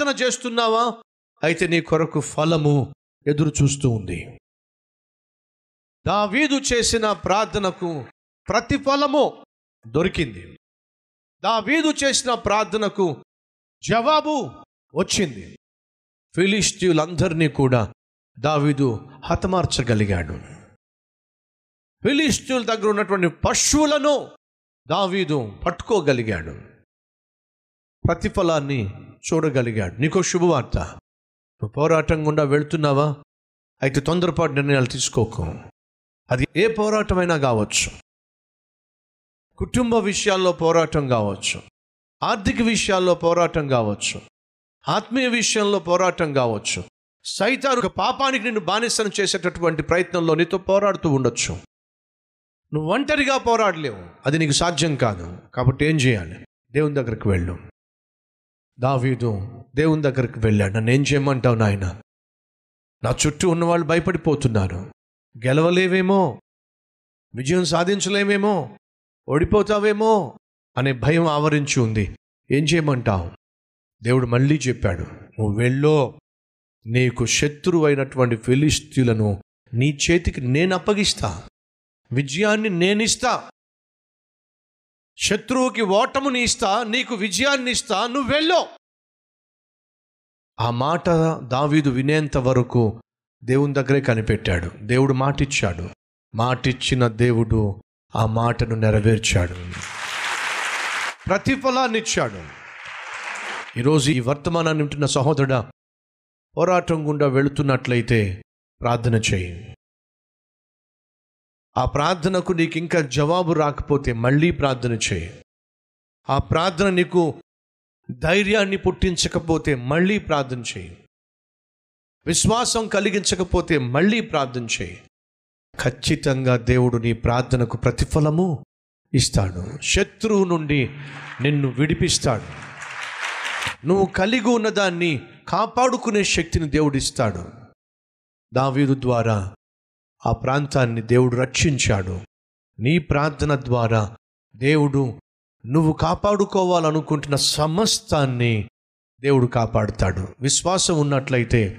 ప్రార్థన చేస్తున్నావా? అయితే నీ కొరకు ఫలము ఎదురు చూస్తూ ఉంది. దావీదు చేసిన ప్రార్థనకు ప్రతిఫలము దొరికింది. దావీదు చేసిన ప్రార్థనకు జవాబు వచ్చింది. ఫిలిస్తీయులందరినీ కూడా దావీదు హతమార్చగలిగాడు. ఫిలిస్తీయుల దగ్గర ఉన్నటువంటి పశువులను దావీదు పట్టుకోగలిగాడు. ప్రతిఫలాన్ని చూడగలిగాడు. నీకో శుభవార్త. నువ్వు పోరాటం గుండా వెళ్తున్నావా? అయితే తొందరపాటు నిర్ణయాలు తీసుకోకు. అది ఏ పోరాటమైనా కావచ్చు. కుటుంబ విషయాల్లో పోరాటం కావచ్చు. ఆర్థిక విషయాల్లో పోరాటం కావచ్చు. ఆత్మీయ విషయంలో పోరాటం కావచ్చు. సైతాను పాపానికి నిన్ను బానిసను చేసేటటువంటి ప్రయత్నంలో నీతో పోరాడుతూ ఉండొచ్చు. నువ్వు ఒంటరిగా పోరాడలేవు. అది నీకు సాధ్యం కాదు. కాబట్టి ఏం చేయాలి? దేవుని దగ్గరికి వెళ్ళు. దావీదు దేవుని దగ్గరికి వెళ్ళాడు. నన్ను ఏం చేయమంటావు నాయన? నా చుట్టూ ఉన్నవాళ్ళు భయపడిపోతున్నారు. గెలవలేవేమో? విజయం సాధించలేమేమో? ఓడిపోతావేమో? అనే భయం ఆవరించి ఉంది. ఏం చేయమంటావు? దేవుడు మళ్ళీ చెప్పాడు నువ్వు వెళ్ళో. నీకు శత్రువు అయినటువంటి ఫిలిస్తీలను నీ చేతికి నేను అప్పగిస్తా. విజయాన్ని నేనిస్తా. శత్రువుకి ఓటముని ఇస్తా నీకు విజయాన్ని ఇస్తా నువ్వు వెళ్ళో. ఆ మాట దావీదు వినేంత వరకు దేవుని దగ్గరే కనిపెట్టాడు. దేవుడు మాటిచ్చాడు. మాటిచ్చిన దేవుడు ఆ మాటను నెరవేర్చాడు. ప్రతిఫలాన్ని ఇచ్చాడు. ఈరోజు ఈ వర్తమానాన్ని వింటున్న సహోదరుడ పోరాటం గుండా వెళుతున్నట్లయితే ప్రార్థన చేయి. ఆ ప్రార్థనకు నీకు ఇంకా జవాబు రాకపోతే మళ్ళీ ప్రార్థన చేయి. ఆ ప్రార్థన నీకు ధైర్యాన్ని పుట్టించకపోతే మళ్ళీ ప్రార్థన చేయి. విశ్వాసం కలిగించకపోతే మళ్ళీ ప్రార్థన చేయి. ఖచ్చితంగా దేవుడు నీ ప్రార్థనకు ప్రతిఫలము ఇస్తాడు. శత్రువు నుండి నిన్ను విడిపిస్తాడు. నువ్వు కలిగి ఉన్నదాన్ని కాపాడుకునే శక్తిని దేవుడిస్తాడు దావీదు ద్వారా ఆ ప్రాంతాన్ని దేవుడు రక్షించాడు. నీ ప్రార్థన ద్వారా దేవుడు నువ్వు కాపాడుకోవాలనుకుంటున్న సమస్తాన్ని దేవుడు కాపాడుతాడు. విశ్వాసం ఉన్నట్లయితే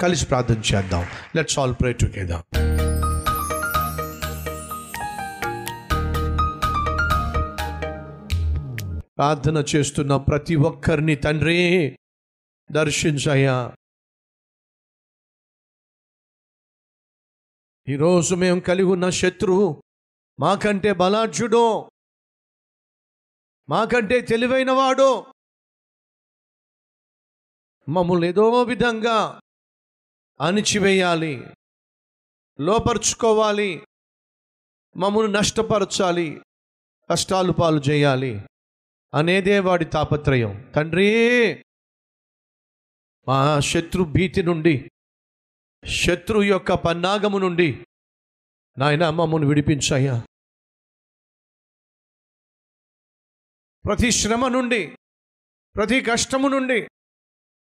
కలిసి ప్రార్థన చేద్దాం. లెట్స్ ఆల్ ప్రే టుగెదర్ ప్రార్థన చేస్తున్న ప్రతి ఒక్కరిని తండ్రి దర్శించయ్యా. ఈరోజు మేము కలిగి ఉన్న శత్రువు మాకంటే బలాఢ్యుడో మాకంటే తెలివైనవాడో మమ్మల్ని ఏదో విధంగా అణిచివేయాలి లోపరుచుకోవాలి మమ్మల్ని నష్టపరచాలి కష్టాలు పాలు చేయాలి అనేదే వాడి తాపత్రయం. తండ్రి మా శత్రు భీతి నుండి శత్రు యొక్క పన్నాగము నుండి నాయన మమ్మను విడిపించాయా ప్రతి శ్రమ నుండి ప్రతి కష్టము నుండి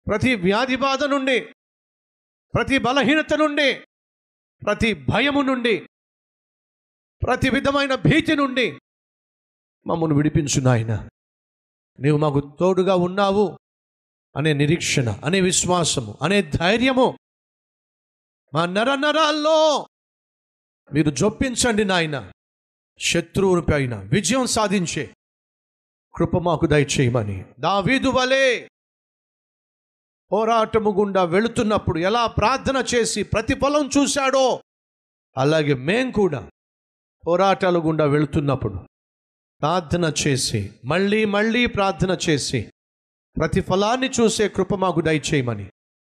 ప్రతి వ్యాధి బాధ నుండి ప్రతి బలహీనత నుండి ప్రతి భయము నుండి ప్రతి విధమైన భీతి నుండి మమ్మను విడిపించు నాయన. నీవు మాకు తోడుగా ఉన్నావు అనే నిరీక్షణ అనే విశ్వాసము అనే ధైర్యము మా నర నరాల్లో మీరు జొప్పించండి నాయన. శత్రువుని పైన విజయం సాధించే కృప మాకు దయచేయమని. దావీదు వలే పోరాటము గుండా వెళుతున్నప్పుడు ఎలా ప్రార్థన చేసి ప్రతిఫలం చూశాడో అలాగే మేం కూడా పోరాటాల గుండా వెళుతున్నప్పుడు ప్రార్థన చేసి మళ్ళీ మళ్ళీ ప్రార్థన చేసి ప్రతిఫలాన్ని చూసే కృప మాకు దయచేయమని.